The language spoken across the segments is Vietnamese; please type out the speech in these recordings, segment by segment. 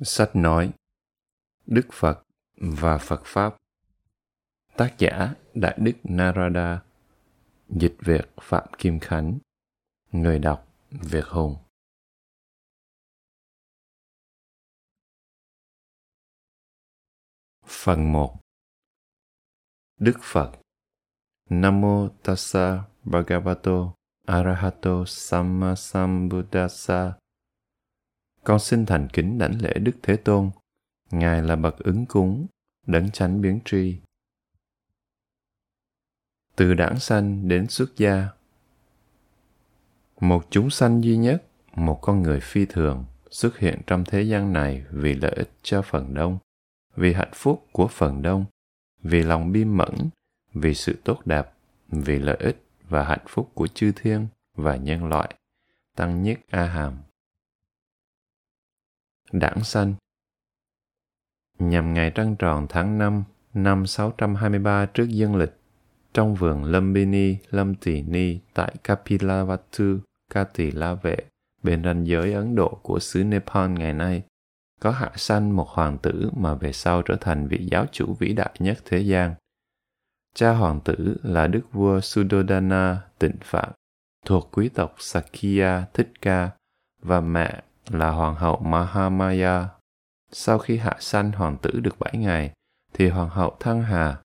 Sách nói, Đức Phật và Phật Pháp. Tác giả Đại Đức Narada, Dịch Việt Phạm Kim Khánh. Người đọc Việt Hùng. Phần 1 Đức Phật. Namo Tassa Bhagavato Arahato Sammasambuddhassa con xin thành kính đảnh lễ Đức Thế Tôn. Ngài là bậc ứng cúng, đấng chánh biến tri. Từ đảng sanh đến xuất gia Một chúng sanh duy nhất, một con người phi thường xuất hiện trong thế gian này vì lợi ích cho phần đông, vì hạnh phúc của phần đông, vì lòng bi mẫn, vì sự tốt đẹp, vì lợi ích và hạnh phúc của chư thiên và nhân loại. Tăng nhất A Hàm đảng sanh nhằm ngày trăng tròn tháng 5 năm 623 trước dương lịch trong vườn Lumbini Lâm Tỳ Ni tại Kapilavatthu, Kati La Vệ, bên ranh giới Ấn Độ của xứ Nepal ngày nay, có hạ sanh một hoàng tử mà về sau trở thành vị giáo chủ vĩ đại nhất thế gian. Cha hoàng tử là đức vua Sudodana tịnh Phạm, thuộc quý tộc Sakya Thích Ca, và mẹ là hoàng hậu Mahamaya. Sau khi hạ sanh hoàng tử được 7 ngày, thì hoàng hậu Thăng Hà,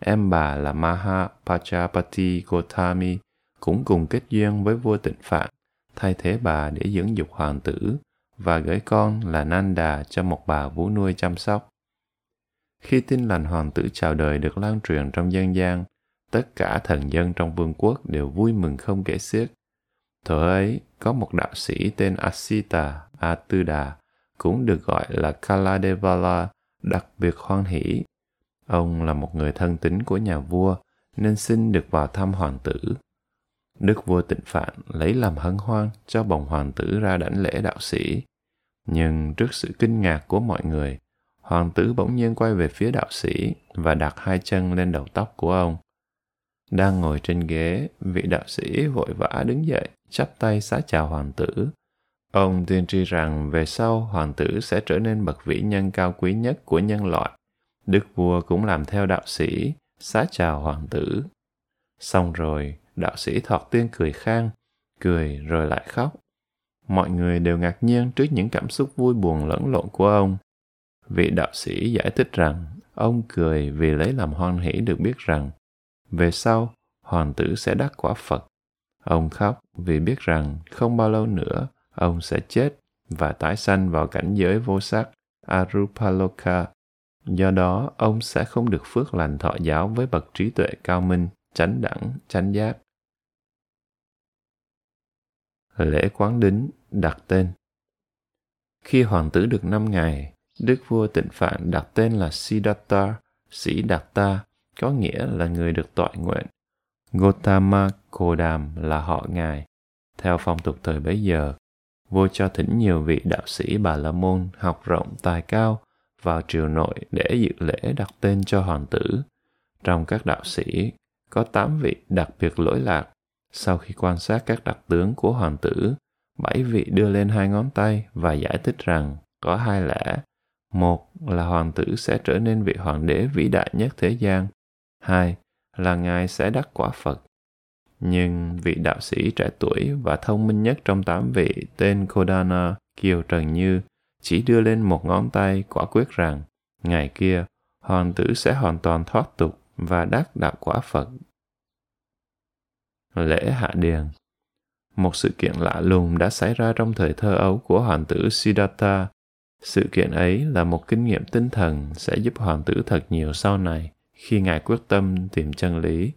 em bà là Maha Pachapati Gotami, cũng cùng kết duyên với vua tịnh Phạn, thay thế bà để dưỡng dục hoàng tử và gửi con là Nanda cho một bà vú nuôi chăm sóc. Khi tin lành hoàng tử chào đời được lan truyền trong dân gian, tất cả thần dân trong vương quốc đều vui mừng không kể xiết. Thời ấy, có một đạo sĩ tên Asita A Tư Đà, cũng được gọi là Kaladevala, đặc biệt hoan hỷ. Ông là một người thân tín của nhà vua, nên xin được vào thăm hoàng tử. Đức vua tịnh phạn lấy làm hân hoan cho bồng hoàng tử ra đảnh lễ đạo sĩ. Nhưng trước sự kinh ngạc của mọi người, hoàng tử bỗng nhiên quay về phía đạo sĩ và đặt hai chân lên đầu tóc của ông. Đang ngồi trên ghế, vị đạo sĩ vội vã đứng dậy, chắp tay xá chào hoàng tử Ông tiên tri rằng về sau hoàng tử sẽ trở nên bậc vĩ nhân cao quý nhất của nhân loại. Đức vua cũng làm theo đạo sĩ, xá chào hoàng tử. Xong rồi, đạo sĩ thọt tiên cười khang, cười rồi lại khóc. Mọi người đều ngạc nhiên trước những cảm xúc vui buồn lẫn lộn của ông. Vị đạo sĩ giải thích rằng ông cười vì lấy làm hoan hỷ được biết rằng về sau hoàng tử sẽ đắc quả Phật. Ông khóc vì biết rằng không bao lâu nữa ông sẽ chết và tái sanh vào cảnh giới vô sắc Arupaloka. Do đó, ông sẽ không được phước lành thọ giáo với bậc trí tuệ cao minh, chánh đẳng, chánh giác. Lễ quán đính đặt tên Khi hoàng tử được 5 ngày, đức vua tịnh phạn đặt tên là Siddhartha, sĩ Đạt Ta, có nghĩa là người được tọa nguyện. Gotama Kodam là họ ngài. Theo phong tục thời bấy giờ, vua cho thỉnh nhiều vị đạo sĩ Bà La Môn học rộng tài cao vào triều nội để dự lễ đặt tên cho hoàng tử. Trong các đạo sĩ, có tám vị đặc biệt lỗi lạc. Sau khi quan sát các đặc tướng của hoàng tử, bảy vị đưa lên hai ngón tay và giải thích rằng có hai lẽ. Một là hoàng tử sẽ trở nên vị hoàng đế vĩ đại nhất thế gian. Hai là ngài sẽ đắc quả Phật. Nhưng vị đạo sĩ trẻ tuổi và thông minh nhất trong tám vị tên Kodana, Kiều Trần Như, chỉ đưa lên một ngón tay quả quyết rằng, ngày kia, hoàng tử sẽ hoàn toàn thoát tục và đắc đạo quả Phật. Lễ Hạ Điền Một sự kiện lạ lùng đã xảy ra trong thời thơ ấu của hoàng tử Siddhartha. Sự kiện ấy là một kinh nghiệm tinh thần sẽ giúp hoàng tử thật nhiều sau này khi ngài quyết tâm tìm chân lý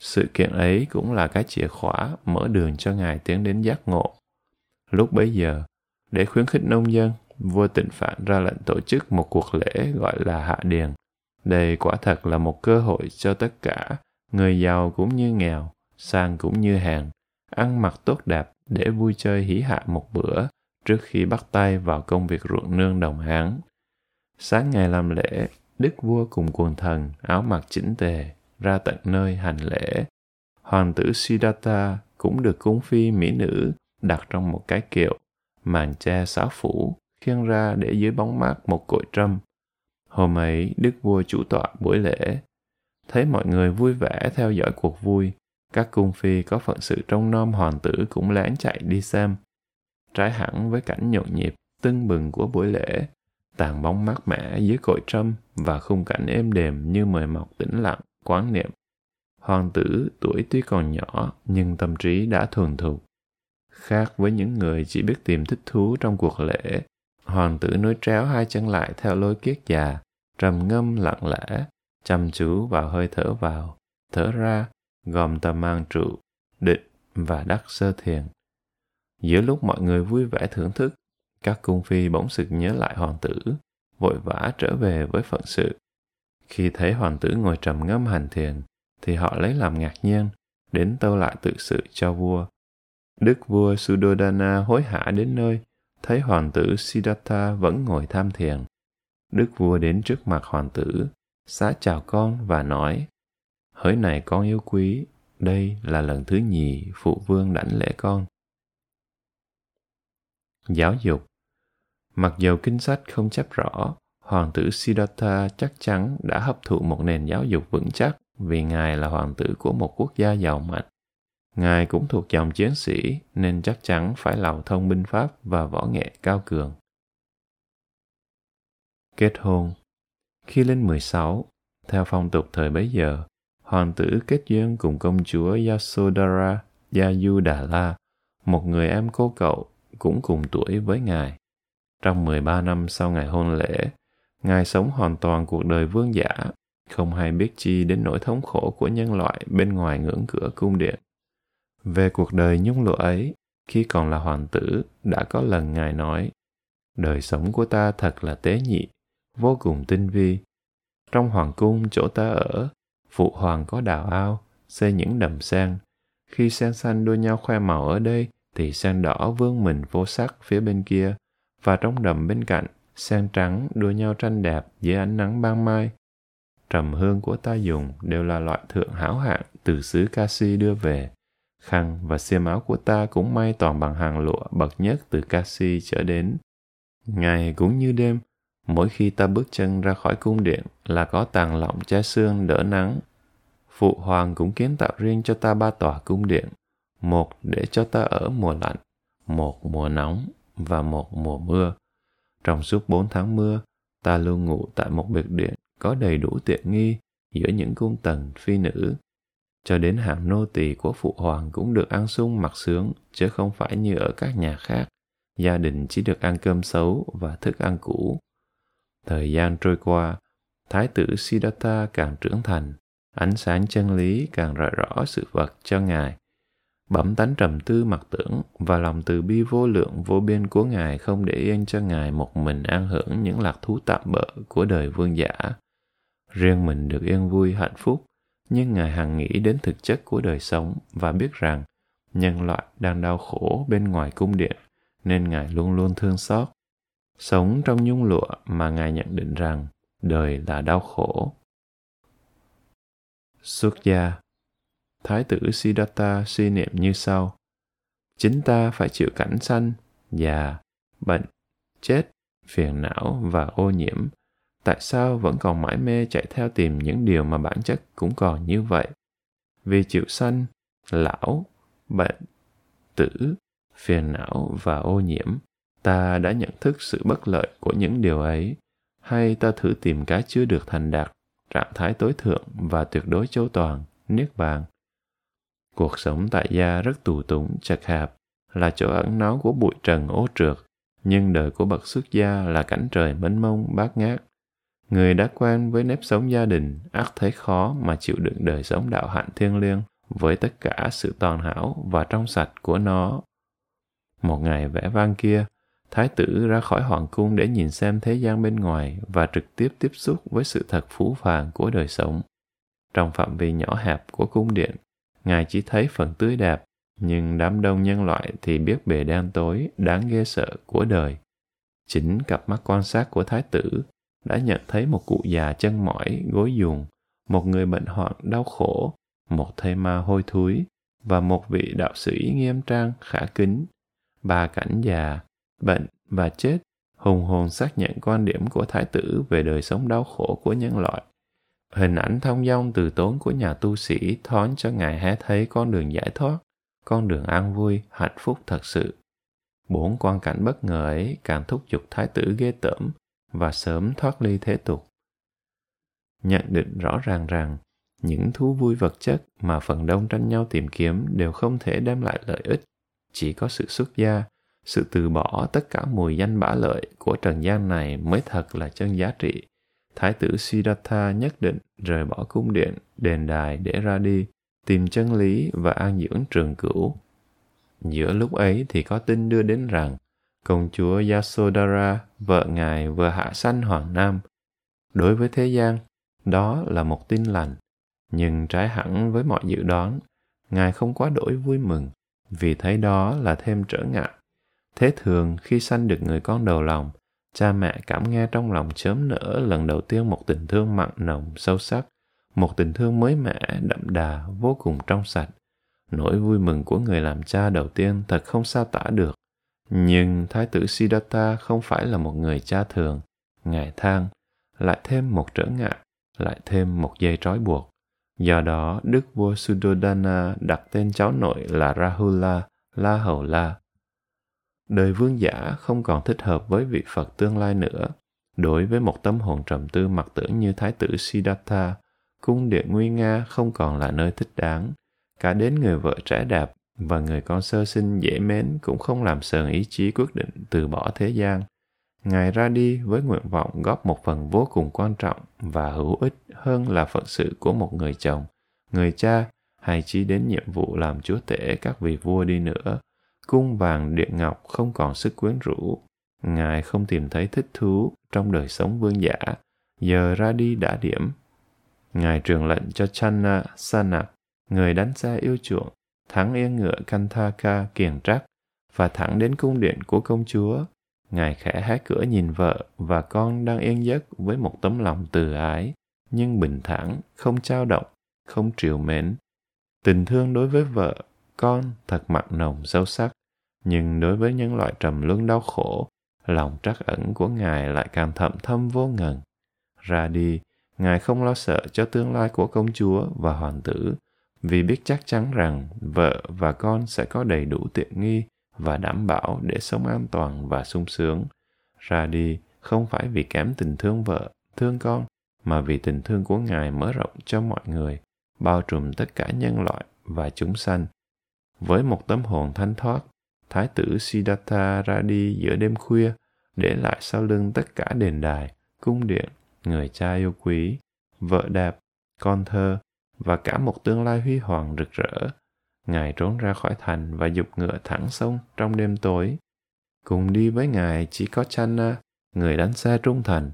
sự kiện ấy cũng là cái chìa khóa mở đường cho Ngài tiến đến giác ngộ. Lúc bấy giờ, để khuyến khích nông dân, vua tịnh phạn ra lệnh tổ chức một cuộc lễ gọi là hạ điền. Đây quả thật là một cơ hội cho tất cả, người giàu cũng như nghèo, sang cũng như hèn, ăn mặc tốt đẹp để vui chơi hỉ hạ một bữa trước khi bắt tay vào công việc ruộng nương đồng hán. Sáng ngày làm lễ, đức vua cùng quần thần áo mặc chỉnh tề ra tận nơi hành lễ. Hoàng tử Siddhartha cũng được cung phi mỹ nữ đặt trong một cái kiệu, màn che sáu phủ khiêng ra để dưới bóng mát một cội trâm. Hôm ấy, đức vua chủ tọa buổi lễ. Thấy mọi người vui vẻ theo dõi cuộc vui, các cung phi có phận sự trong nom hoàng tử cũng lén chạy đi xem. Trái hẳn với cảnh nhộn nhịp, tưng bừng của buổi lễ, tàn bóng mát mẻ dưới cội trâm và khung cảnh êm đềm như mời mọc tĩnh lặng, quán niệm. Hoàng tử tuổi tuy còn nhỏ nhưng tâm trí đã thuần thục. Khác với những người chỉ biết tìm thích thú trong cuộc lễ, hoàng tử nối tréo hai chân lại theo lối kiết già, trầm ngâm lặng lẽ, chăm chú vào hơi thở vào, thở ra, gồm tầm mang trụ, định và đắc sơ thiền. Giữa lúc mọi người vui vẻ thưởng thức, các cung phi bỗng sực nhớ lại hoàng tử, vội vã trở về với phận sự. Khi thấy hoàng tử ngồi trầm ngâm hành thiền, thì họ lấy làm ngạc nhiên, đến tâu lại tự sự cho vua. Đức vua Sudodana hối hả đến nơi, thấy hoàng tử Siddhartha vẫn ngồi tham thiền. Đức vua đến trước mặt hoàng tử, xá chào con và nói, Hỡi này con yêu quý, đây là lần thứ nhì phụ vương đảnh lễ con. Giáo dục Mặc dầu kinh sách không chấp rõ, hoàng tử Siddhartha chắc chắn đã hấp thụ một nền giáo dục vững chắc vì ngài là hoàng tử của một quốc gia giàu mạnh. Ngài cũng thuộc dòng chiến sĩ nên chắc chắn phải lầu thông binh pháp và võ nghệ cao cường. Kết hôn Khi lên 16, theo phong tục thời bấy giờ, hoàng tử kết duyên cùng công chúa Yasodhara Yayudala, một người em cô cậu cũng cùng tuổi với ngài. Trong 13 năm sau ngày hôn lễ, ngài sống hoàn toàn cuộc đời vương giả, không hay biết chi đến nỗi thống khổ của nhân loại bên ngoài ngưỡng cửa cung điện. Về cuộc đời nhung lụa ấy, khi còn là hoàng tử, đã có lần ngài nói, đời sống của ta thật là tế nhị, vô cùng tinh vi. Trong hoàng cung chỗ ta ở, phụ hoàng có đào ao, xây những đầm sen. Khi sen xanh đua nhau khoe màu ở đây, thì sen đỏ vương mình vô sắc phía bên kia, và trong đầm bên cạnh, sen trắng đua nhau tranh đẹp dưới ánh nắng ban mai. Trầm hương của ta dùng đều là loại thượng hảo hạng từ xứ Kasi đưa về. Khăn và xiêm áo của ta cũng may toàn bằng hàng lụa bậc nhất từ Kasi trở đến. Ngày cũng như đêm, mỗi khi ta bước chân ra khỏi cung điện là có tàn lọng che xương đỡ nắng. Phụ hoàng cũng kiến tạo riêng cho ta ba tòa cung điện, một để cho ta ở mùa lạnh, một mùa nóng và một mùa mưa. Trong suốt bốn tháng mưa, ta luôn ngủ tại một biệt điện có đầy đủ tiện nghi giữa những cung tần phi nữ. Cho đến hàm nô tỳ của phụ hoàng cũng được ăn sung mặc sướng, chứ không phải như ở các nhà khác. Gia đình chỉ được ăn cơm xấu và thức ăn cũ. Thời gian trôi qua, Thái tử Siddhartha càng trưởng thành, ánh sáng chân lý càng rọi rõ sự vật cho Ngài. Bẩm tánh trầm tư mặc tưởng và lòng từ bi vô lượng vô biên của Ngài không để yên cho Ngài một mình an hưởng những lạc thú tạm bợ của đời vương giả. Riêng mình được yên vui hạnh phúc, nhưng Ngài hằng nghĩ đến thực chất của đời sống và biết rằng nhân loại đang đau khổ bên ngoài cung điện, nên Ngài luôn luôn thương xót. Sống trong nhung lụa mà Ngài nhận định rằng đời là đau khổ. Xuất gia Thái tử Siddhartha suy niệm như sau. Chính ta phải chịu cảnh sanh, già, bệnh, chết, phiền não và ô nhiễm. Tại sao vẫn còn mãi mê chạy theo tìm những điều mà bản chất cũng còn như vậy? Vì chịu sanh, lão, bệnh, tử, phiền não và ô nhiễm, ta đã nhận thức sự bất lợi của những điều ấy, hay ta thử tìm cái chưa được thành đạt, trạng thái tối thượng và tuyệt đối châu toàn, niết bàn. Cuộc sống tại gia rất tù túng, chật hẹp là chỗ ẩn náu của bụi trần ố trượt, nhưng đời của bậc xuất gia là cảnh trời mênh mông bát ngát. Người đã quen với nếp sống gia đình, ắt thấy khó mà chịu đựng đời sống đạo hạnh thiêng liêng với tất cả sự toàn hảo và trong sạch của nó. Một ngày vẽ vang kia, Thái tử ra khỏi hoàng cung để nhìn xem thế gian bên ngoài và trực tiếp tiếp xúc với sự thật phú phàng của đời sống. Trong phạm vi nhỏ hẹp của cung điện, Ngài chỉ thấy phần tươi đẹp, nhưng đám đông nhân loại thì biết bề đen tối, đáng ghê sợ của đời. Chính cặp mắt quan sát của thái tử đã nhận thấy một cụ già chân mỏi, gối giường, một người bệnh hoạn đau khổ, một thây ma hôi thối và một vị đạo sĩ nghiêm trang khả kính. Ba cảnh già, bệnh và chết hùng hồn xác nhận quan điểm của thái tử về đời sống đau khổ của nhân loại. Hình ảnh thông dong từ tốn của nhà tu sĩ thoáng cho ngài hé thấy con đường giải thoát, con đường an vui, hạnh phúc thật sự. Bốn quan cảnh bất ngờ ấy càng thúc giục thái tử ghê tởm và sớm thoát ly thế tục. Nhận định rõ ràng rằng những thú vui vật chất mà phần đông tranh nhau tìm kiếm đều không thể đem lại lợi ích, chỉ có sự xuất gia, sự từ bỏ tất cả mùi danh bả lợi của trần gian này mới thật là chân giá trị. Thái tử Siddhartha nhất định rời bỏ cung điện, đền đài để ra đi, tìm chân lý và an dưỡng trường cửu. Giữa lúc ấy thì có tin đưa đến rằng công chúa Yasodhara, vợ ngài vừa hạ sanh Hoàng Nam. Đối với thế gian, đó là một tin lành. Nhưng trái hẳn với mọi dự đoán, ngài không quá đổi vui mừng, vì thấy đó là thêm trở ngại. Thế thường khi sanh được người con đầu lòng, cha mẹ cảm nghe trong lòng chớm nở lần đầu tiên một tình thương mặn nồng sâu sắc, một tình thương mới mẻ, đậm đà, vô cùng trong sạch. Nỗi vui mừng của người làm cha đầu tiên thật không sao tả được. Nhưng Thái tử Siddhartha không phải là một người cha thường. Ngài than, lại thêm một trở ngại, lại thêm một dây trói buộc. Do đó, đức vua Suddhodana đặt tên cháu nội là Rahula, La Hầu La. Đời vương giả không còn thích hợp với vị Phật tương lai nữa. Đối với một tâm hồn trầm tư mặc tưởng như Thái tử Siddhartha, cung điện nguy nga không còn là nơi thích đáng. Cả đến người vợ trẻ đạp và người con sơ sinh dễ mến cũng không làm sờn ý chí quyết định từ bỏ thế gian. Ngài ra đi với nguyện vọng góp một phần vô cùng quan trọng và hữu ích hơn là phận sự của một người chồng, người cha hay chỉ đến nhiệm vụ làm chúa tể các vị vua đi nữa. Cung vàng điện ngọc không còn sức quyến rũ. Ngài không tìm thấy thích thú trong đời sống vương giả. Giờ ra đi đã điểm. Ngài truyền lệnh cho Channa Sanak, người đánh xe yêu chuộng, thắng yên ngựa Kanthaka kiền trắc và thẳng đến cung điện của công chúa. Ngài khẽ hé cửa nhìn vợ và con đang yên giấc với một tấm lòng từ ái, nhưng bình thản, không trao động, không triều mến. Tình thương đối với vợ, con thật mặn nồng sâu sắc, nhưng đối với những loại trầm luân đau khổ, lòng trắc ẩn của Ngài lại càng thậm thâm vô ngần. Ra đi, Ngài không lo sợ cho tương lai của công chúa và hoàng tử, vì biết chắc chắn rằng vợ và con sẽ có đầy đủ tiện nghi và đảm bảo để sống an toàn và sung sướng. Ra đi không phải vì kém tình thương vợ, thương con, mà vì tình thương của Ngài mở rộng cho mọi người, bao trùm tất cả nhân loại và chúng sanh. Với một tấm hồn thanh thoát, Thái tử Siddhartha ra đi giữa đêm khuya, để lại sau lưng tất cả đền đài, cung điện, người cha yêu quý, vợ đẹp, con thơ và cả một tương lai huy hoàng rực rỡ. Ngài trốn ra khỏi thành và dục ngựa thẳng sông trong đêm tối. Cùng đi với Ngài chỉ có Channa, người đánh xe trung thành,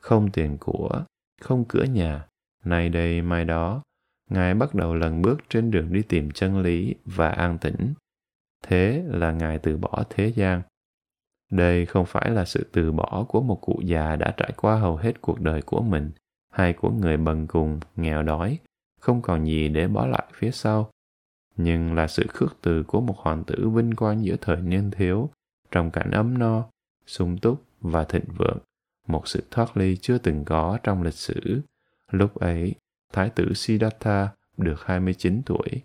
không tiền của, không cửa nhà, nay đây mai đó. Ngài bắt đầu lần bước trên đường đi tìm chân lý và an tĩnh. Thế là Ngài từ bỏ thế gian. Đây không phải là sự từ bỏ của một cụ già đã trải qua hầu hết cuộc đời của mình, hay của người bần cùng, nghèo đói, không còn gì để bỏ lại phía sau nhưng là sự khước từ của một hoàng tử vinh quang giữa thời niên thiếu, trong cảnh ấm no, sung túc và thịnh vượng, một sự thoát ly chưa từng có trong lịch sử. Lúc ấy, Thái tử Siddhartha được 29 tuổi.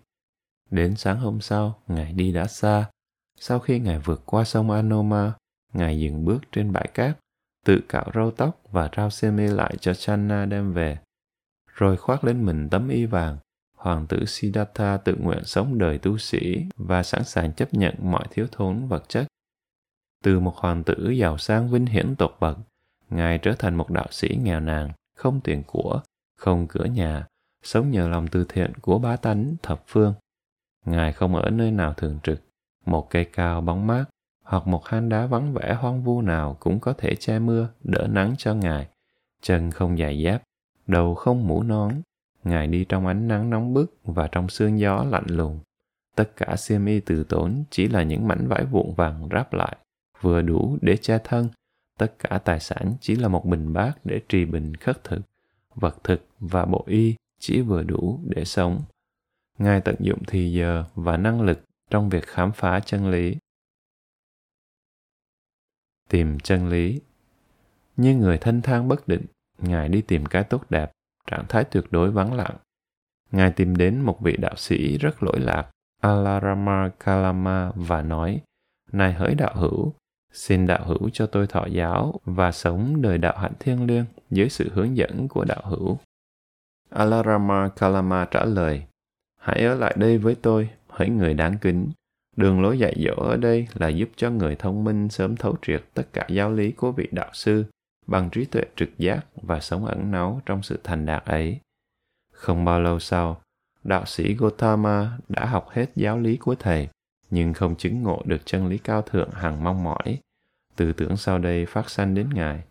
Đến sáng hôm sau, Ngài đi đã xa. Sau khi Ngài vượt qua sông Anoma, Ngài dừng bước trên bãi cát, tự cạo râu tóc và trao xe mê lại cho Channa đem về. Rồi khoác lên mình tấm y vàng, hoàng tử Siddhartha tự nguyện sống đời tu sĩ và sẵn sàng chấp nhận mọi thiếu thốn vật chất. Từ một hoàng tử giàu sang vinh hiển tột bậc, Ngài trở thành một đạo sĩ nghèo nàn, không tiền của, không cửa nhà, sống nhờ lòng từ thiện của bá tánh thập phương. Ngài không ở nơi nào thường trực, một cây cao bóng mát hoặc một hang đá vắng vẻ hoang vu nào cũng có thể che mưa, đỡ nắng cho Ngài. Chân không dài giáp, đầu không mũ nón, Ngài đi trong ánh nắng nóng bức và trong sương gió lạnh lùng. Tất cả xiêm y từ tốn chỉ là những mảnh vải vụn vàng ráp lại, vừa đủ để che thân. Tất cả tài sản chỉ là một bình bát để trì bình khất thực. Vật thực và bộ y chỉ vừa đủ để sống. Ngài tận dụng thì giờ và năng lực trong việc khám phá chân lý. Tìm chân lý Như người thanh thang bất định, Ngài đi tìm cái tốt đẹp, trạng thái tuyệt đối vắng lặng. Ngài tìm đến một vị đạo sĩ rất lỗi lạc, Alarama Kalama và nói, Này hỡi đạo hữu, xin đạo hữu cho tôi thọ giáo và sống đời đạo hạnh thiêng liêng dưới sự hướng dẫn của đạo hữu. Alarama Kalama trả lời, Hãy ở lại đây với tôi, hỡi người đáng kính. Đường lối dạy dỗ ở đây là giúp cho người thông minh sớm thấu triệt tất cả giáo lý của vị đạo sư bằng trí tuệ trực giác và sống ẩn náu trong sự thành đạt ấy. Không bao lâu sau, đạo sĩ Gotama đã học hết giáo lý của thầy, nhưng không chứng ngộ được chân lý cao thượng hằng mong mỏi. Tư tưởng sau đây phát sanh đến Ngài.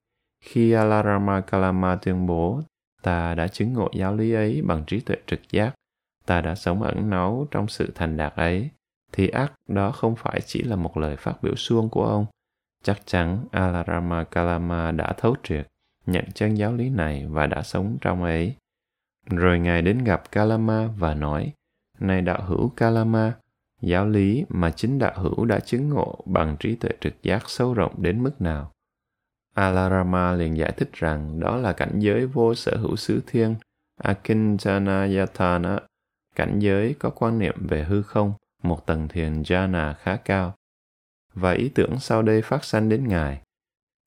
Khi Alarama Kalama tuyên bố, ta đã chứng ngộ giáo lý ấy bằng trí tuệ trực giác, ta đã sống ẩn náu trong sự thành đạt ấy, thì ác đó không phải chỉ là một lời phát biểu suông của ông. Chắc chắn Alarama Kalama đã thấu triệt, nhận chân giáo lý này và đã sống trong ấy. Rồi Ngài đến gặp Kalama và nói, Này đạo hữu Kalama, giáo lý mà chính đạo hữu đã chứng ngộ bằng trí tuệ trực giác sâu rộng đến mức nào? Alarama liền giải thích rằng đó là cảnh giới vô sở hữu xứ thiên, Akinjanayatana, cảnh giới có quan niệm về hư không, một tầng thiền jhana khá cao. Và ý tưởng sau đây phát sanh đến Ngài.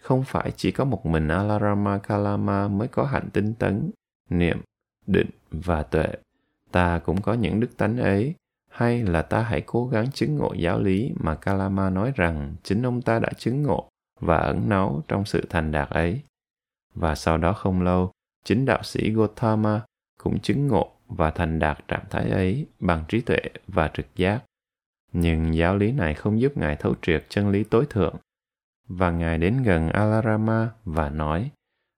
Không phải chỉ có một mình Alarama Kalama mới có hạnh tinh tấn, niệm, định và tuệ. Ta cũng có những đức tánh ấy, hay là ta hãy cố gắng chứng ngộ giáo lý mà Kalama nói rằng chính ông ta đã chứng ngộ và ẩn náu trong sự thành đạt ấy. Và sau đó không lâu, chính đạo sĩ Gotama cũng chứng ngộ và thành đạt trạng thái ấy bằng trí tuệ và trực giác. Nhưng giáo lý này không giúp Ngài thấu triệt chân lý tối thượng. Và Ngài đến gần Alarama và nói,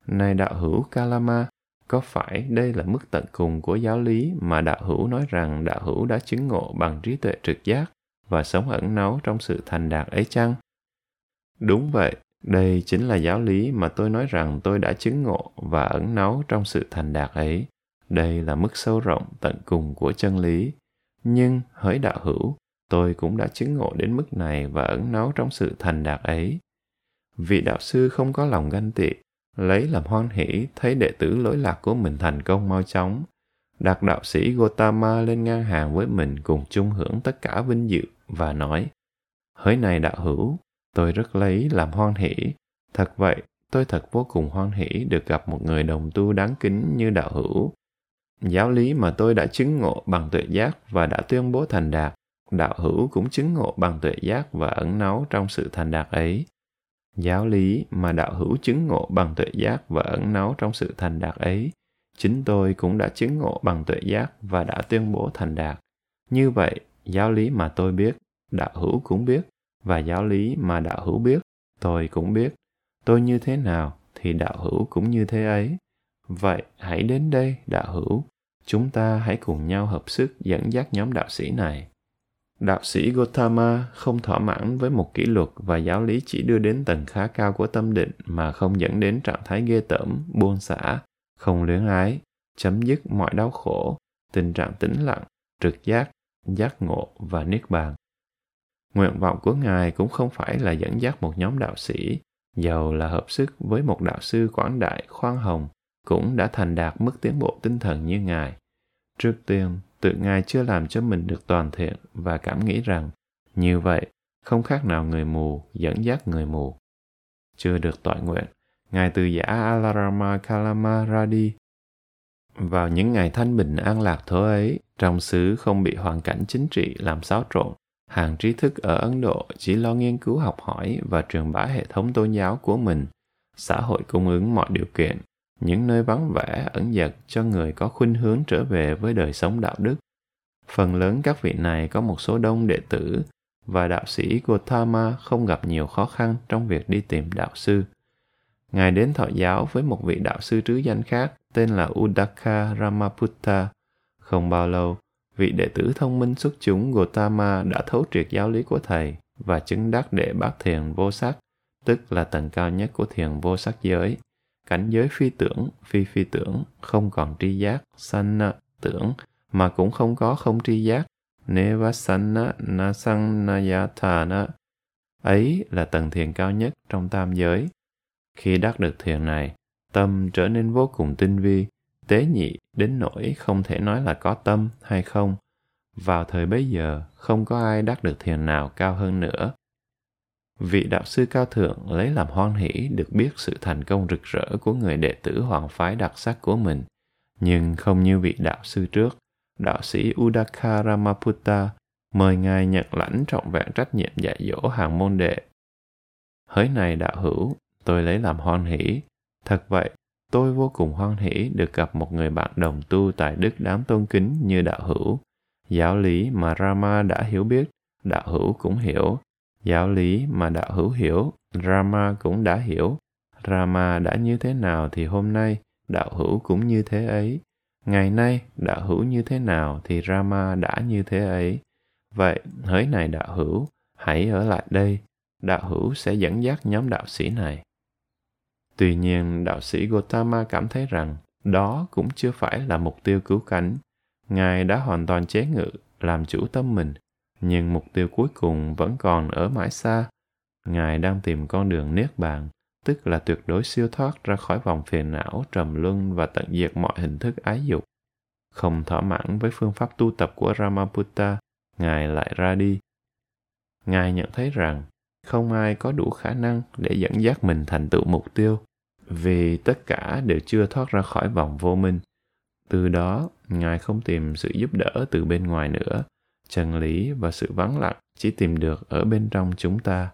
Này đạo hữu Kalama, có phải đây là mức tận cùng của giáo lý mà đạo hữu nói rằng đạo hữu đã chứng ngộ bằng trí tuệ trực giác và sống ẩn náu trong sự thành đạt ấy chăng? Đúng vậy, đây chính là giáo lý mà tôi nói rằng tôi đã chứng ngộ và ẩn náu trong sự thành đạt ấy. Đây là mức sâu rộng tận cùng của chân lý. Nhưng, hỡi đạo hữu, tôi cũng đã chứng ngộ đến mức này và ẩn náu trong sự thành đạt ấy. Vị đạo sư không có lòng ganh tị, lấy làm hoan hỷ thấy đệ tử lỗi lạc của mình thành công mau chóng, đặt đạo sĩ Gotama lên ngang hàng với mình cùng chung hưởng tất cả vinh dự và nói, Hỡi này đạo hữu, tôi rất lấy làm hoan hỷ. Thật vậy, tôi thật vô cùng hoan hỷ được gặp một người đồng tu đáng kính như đạo hữu. Giáo lý mà tôi đã chứng ngộ bằng tuệ giác và đã tuyên bố thành đạt, đạo hữu cũng chứng ngộ bằng tuệ giác và ẩn náu trong sự thành đạt ấy. Giáo lý mà đạo hữu chứng ngộ bằng tuệ giác và ẩn náu trong sự thành đạt ấy, chính tôi cũng đã chứng ngộ bằng tuệ giác và đã tuyên bố thành đạt. Như vậy, giáo lý mà tôi biết, đạo hữu cũng biết, và giáo lý mà đạo hữu biết, tôi cũng biết. Tôi như thế nào thì đạo hữu cũng như thế ấy. Vậy hãy đến đây, đạo hữu. Chúng ta hãy cùng nhau hợp sức dẫn dắt nhóm đạo sĩ này. Đạo sĩ Gotama không thỏa mãn với một kỷ luật và giáo lý chỉ đưa đến tầng khá cao của tâm định mà không dẫn đến trạng thái ghê tởm, buông xả, không luyến ái, chấm dứt mọi đau khổ, tình trạng tĩnh lặng, trực giác, giác ngộ và niết bàn. Nguyện vọng của Ngài cũng không phải là dẫn dắt một nhóm đạo sĩ, giàu là hợp sức với một đạo sư quảng đại, khoan hồng, cũng đã thành đạt mức tiến bộ tinh thần như Ngài. Trước tiên, tự Ngài chưa làm cho mình được toàn thiện và cảm nghĩ rằng như vậy không khác nào người mù dẫn dắt người mù. Chưa được tọa nguyện, Ngài từ giả Alarama Kalama ra đi. Vào những ngày thanh bình an lạc thổ ấy, trong xứ không bị hoàn cảnh chính trị làm xáo trộn, hàng trí thức ở Ấn Độ chỉ lo nghiên cứu học hỏi và truyền bá hệ thống tôn giáo của mình. Xã hội cung ứng mọi điều kiện những nơi vắng vẻ ẩn dật cho người có khuynh hướng trở về với đời sống đạo đức. Phần lớn các vị này có một số đông đệ tử và đạo sĩ gautama không gặp nhiều khó khăn trong việc đi tìm đạo sư. Ngài đến thọ giáo với một vị đạo sư trứ danh khác tên là Udaka Ramaputta. Không bao lâu, vị đệ tử thông minh xuất chúng gautama đã thấu triệt giáo lý của thầy và chứng đắc đệ bát thiền vô sắc, tức là tầng cao nhất của thiền vô sắc giới cảnh giới phi tưởng, phi phi tưởng, không còn tri giác, sanh tưởng, mà cũng không có không tri giác, nevasanna nasannayatana. Ấy là tầng thiền cao nhất trong tam giới. Khi đắc được thiền này, tâm trở nên vô cùng tinh vi, tế nhị đến nỗi không thể nói là có tâm hay không. Vào thời bấy giờ, không có ai đắc được thiền nào cao hơn nữa. Vị đạo sư cao thượng lấy làm hoan hỷ được biết sự thành công rực rỡ của người đệ tử hoàng phái đặc sắc của mình, nhưng không như vị đạo sư trước, đạo sĩ Udaka Ramaputta mời ngài nhận lãnh trọng vẹn trách nhiệm dạy dỗ hàng môn đệ. Hỡi này đạo hữu, tôi lấy làm hoan hỷ. Thật vậy, tôi vô cùng hoan hỷ được gặp một người bạn đồng tu tại đức đáng tôn kính như đạo hữu. Giáo lý mà Rama đã hiểu biết, đạo hữu cũng hiểu. Giáo lý mà đạo hữu hiểu, Rama cũng đã hiểu. Rama đã như thế nào thì hôm nay, đạo hữu cũng như thế ấy. Ngày nay, đạo hữu như thế nào thì Rama đã như thế ấy. Vậy, hỡi này đạo hữu, hãy ở lại đây, đạo hữu sẽ dẫn dắt nhóm đạo sĩ này. Tuy nhiên, đạo sĩ Gotama cảm thấy rằng đó cũng chưa phải là mục tiêu cứu cánh. Ngài đã hoàn toàn chế ngự, làm chủ tâm mình, nhưng mục tiêu cuối cùng vẫn còn ở mãi xa. Ngài đang tìm con đường niết bàn, tức là tuyệt đối siêu thoát ra khỏi vòng phiền não, trầm luân và tận diệt mọi hình thức ái dục. Không thỏa mãn với phương pháp tu tập của Ramaputta, Ngài lại ra đi. Ngài nhận thấy rằng không ai có đủ khả năng để dẫn dắt mình thành tựu mục tiêu vì tất cả đều chưa thoát ra khỏi vòng vô minh từ đó ngài không tìm sự giúp đỡ từ bên ngoài nữa chân lý và sự vắng lặng chỉ tìm được ở bên trong chúng ta.